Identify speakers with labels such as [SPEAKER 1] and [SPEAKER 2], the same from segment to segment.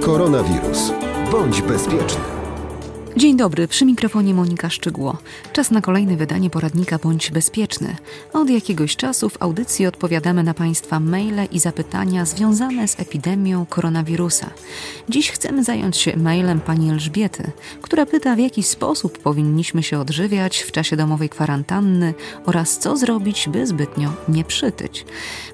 [SPEAKER 1] Koronawirus. Bądź bezpieczny.
[SPEAKER 2] Dzień dobry, przy mikrofonie Monika Szczygło. Czas na kolejne wydanie poradnika Bądź Bezpieczny. Od jakiegoś czasu w audycji odpowiadamy na Państwa maile i zapytania związane z epidemią koronawirusa. Dziś chcemy zająć się mailem pani Elżbiety, która pyta, w jaki sposób powinniśmy się odżywiać w czasie domowej kwarantanny oraz co zrobić, by zbytnio nie przytyć.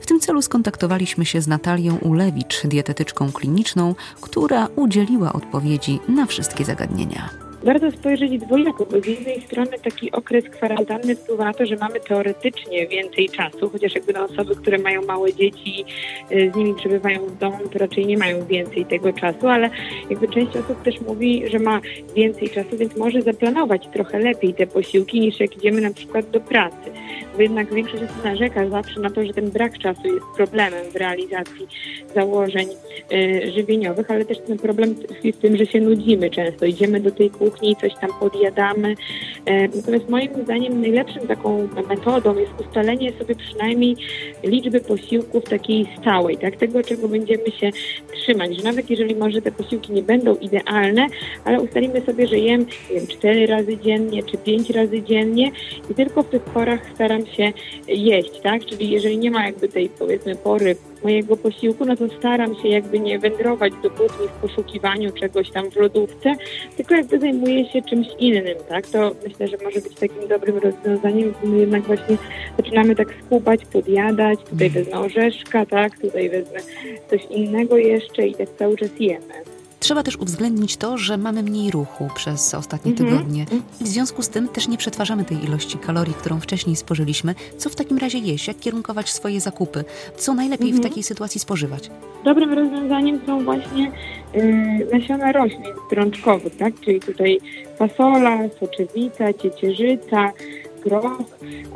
[SPEAKER 2] W tym celu skontaktowaliśmy się z Natalią Ulewicz, dietetyczką kliniczną, która udzieliła odpowiedzi na wszystkie zagadnienia
[SPEAKER 3] warto spojrzeć dwojako, bo z jednej strony taki okres kwarantanny wpływa na to, że mamy teoretycznie więcej czasu, chociaż jakby na osoby, które mają małe dzieci, y, z nimi przebywają w domu, to raczej nie mają więcej tego czasu, ale jakby część osób też mówi, że ma więcej czasu, więc może zaplanować trochę lepiej te posiłki niż jak idziemy na przykład do pracy. Bo jednak większość osób narzeka zawsze na to, że ten brak czasu jest problemem w realizacji założeń y, żywieniowych, ale też ten problem tkwi w tym, że się nudzimy często. Idziemy do tej kuchni, kuchni, coś tam podjadamy. E, natomiast moim zdaniem najlepszą taką metodą jest ustalenie sobie przynajmniej liczby posiłków takiej stałej, tak? Tego, czego będziemy się trzymać, że nawet jeżeli może te posiłki nie będą idealne, ale ustalimy sobie, że jem wiem, cztery razy dziennie czy pięć razy dziennie i tylko w tych porach staram się jeść, tak? Czyli jeżeli nie ma jakby tej powiedzmy pory mojego posiłku, no to staram się jakby nie wędrować do kuchni w poszukiwaniu czegoś tam w lodówce, tylko jakby zajmuję się czymś innym, tak? To myślę, że może być takim dobrym rozwiązaniem, my jednak właśnie zaczynamy tak skupać, podjadać, tutaj mhm. wezmę orzeszka, tak? Tutaj wezmę coś innego jeszcze i tak cały czas jemy.
[SPEAKER 2] Trzeba też uwzględnić to, że mamy mniej ruchu przez ostatnie mhm. tygodnie. I w związku z tym też nie przetwarzamy tej ilości kalorii, którą wcześniej spożyliśmy. Co w takim razie jeść? Jak kierunkować swoje zakupy? Co najlepiej w mhm. takiej sytuacji spożywać?
[SPEAKER 3] Dobrym rozwiązaniem są właśnie yy, nasiona roślin strączkowych, tak? Czyli tutaj fasola, soczewica, ciecierzyca, groch,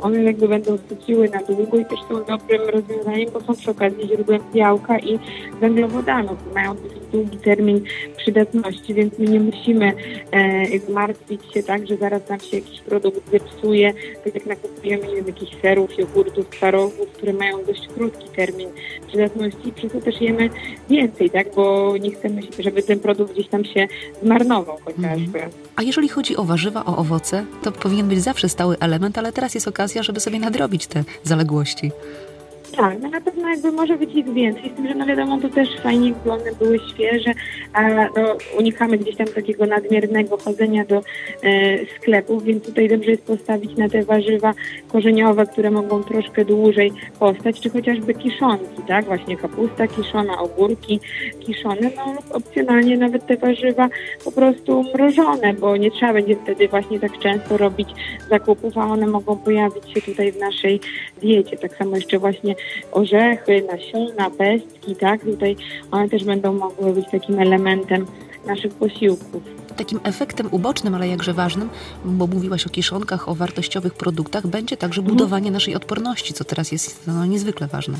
[SPEAKER 3] one jakby będą syciły na długo i też są dobrym rozwiązaniem, bo są przy okazji źródłem białka i węglowodanów. Mają dosyć długi termin przydatności, więc my nie musimy e, martwić się tak, że zaraz nam się jakiś produkt zepsuje, tak jak nakupujemy nie wiem, jakichś serów, jogurtów, twarogów, które mają dość krótki termin przydatności i przez to też jemy więcej, tak, bo nie chcemy, żeby ten produkt gdzieś tam się zmarnował chociażby. Mhm.
[SPEAKER 2] A jeżeli chodzi o warzywa, o owoce, to powinien być zawsze stały element, ale teraz jest okazja, żeby sobie nadrobić te zaległości.
[SPEAKER 3] Tak, no na pewno jakby może być ich więcej, z tym, że no wiadomo, to też fajnie, gdy one były świeże, a no, unikamy gdzieś tam takiego nadmiernego chodzenia do e, sklepów, więc tutaj dobrze jest postawić na te warzywa korzeniowe, które mogą troszkę dłużej postać, czy chociażby kiszonki, tak, właśnie kapusta kiszona, ogórki kiszone, no lub opcjonalnie nawet te warzywa po prostu mrożone, bo nie trzeba będzie wtedy właśnie tak często robić zakupów, a one mogą pojawić się tutaj w naszej diecie. Tak samo jeszcze właśnie orzechy, nasiona, pestki, tak? Tutaj one też będą mogły być takim elementem naszych posiłków.
[SPEAKER 2] Takim efektem ubocznym, ale jakże ważnym, bo mówiłaś o kiszonkach, o wartościowych produktach, będzie także mhm. budowanie naszej odporności, co teraz jest no, niezwykle ważne.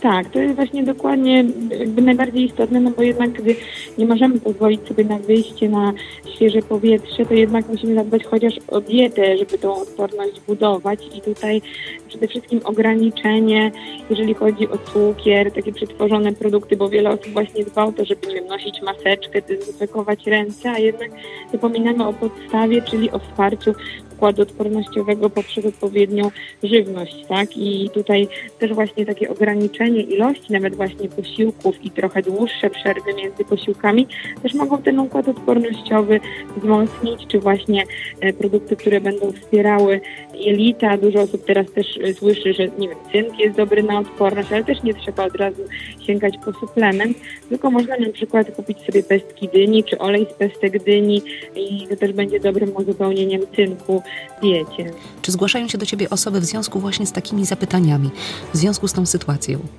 [SPEAKER 3] Tak, to jest właśnie dokładnie jakby najbardziej istotne, no bo jednak gdy nie możemy pozwolić sobie na wyjście na świeże powietrze, to jednak musimy zadbać chociaż o dietę, żeby tą odporność budować i tutaj przede wszystkim ograniczenie, jeżeli chodzi o cukier, takie przetworzone produkty, bo wiele osób właśnie dba o to, żeby nie nosić maseczkę, dezynfekować ręce, a jednak zapominamy o podstawie, czyli o wsparciu układu odpornościowego poprzez odpowiednią żywność, tak? I tutaj też właśnie takie ograniczenie ilości nawet właśnie posiłków i trochę dłuższe przerwy między posiłkami też mogą ten układ odpornościowy wzmocnić, czy właśnie e, produkty, które będą wspierały jelita. Dużo osób teraz też e, słyszy, że nie wiem, cynk jest dobry na odporność, ale też nie trzeba od razu sięgać po suplement, tylko można na przykład kupić sobie pestki dyni, czy olej z pestek dyni i to też będzie dobrym uzupełnieniem cynku diecie.
[SPEAKER 2] Czy zgłaszają się do Ciebie osoby w związku właśnie z takimi zapytaniami, w związku z tą sytuacją?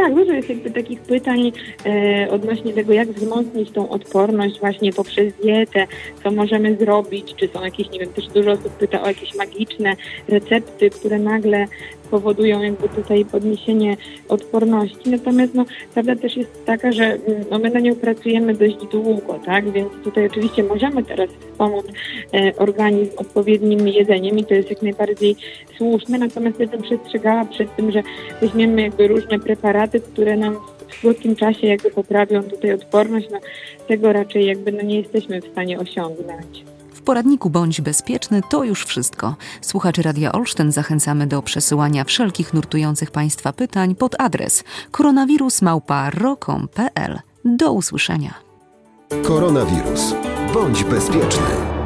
[SPEAKER 3] Tak, dużo jest jakby takich pytań e, odnośnie tego, jak wzmocnić tą odporność właśnie poprzez dietę, co możemy zrobić, czy są jakieś, nie wiem, też dużo osób pyta o jakieś magiczne recepty, które nagle powodują jakby tutaj podniesienie odporności. Natomiast no, prawda też jest taka, że mm, no, my na nią pracujemy dość długo, tak? Więc tutaj oczywiście możemy teraz wspomóc e, organizm odpowiednim jedzeniem i to jest jak najbardziej słuszne. Natomiast ja bym przestrzegała przed tym, że weźmiemy jakby różne preparaty, które nam w krótkim czasie jakby poprawią tutaj odporność, no tego raczej jakby no nie jesteśmy w stanie osiągnąć.
[SPEAKER 2] W poradniku Bądź Bezpieczny to już wszystko. Słuchaczy Radia Olsztyn zachęcamy do przesyłania wszelkich nurtujących Państwa pytań pod adres koronawirusmałpa.rokom.pl. Do usłyszenia.
[SPEAKER 1] Koronawirus. Bądź bezpieczny.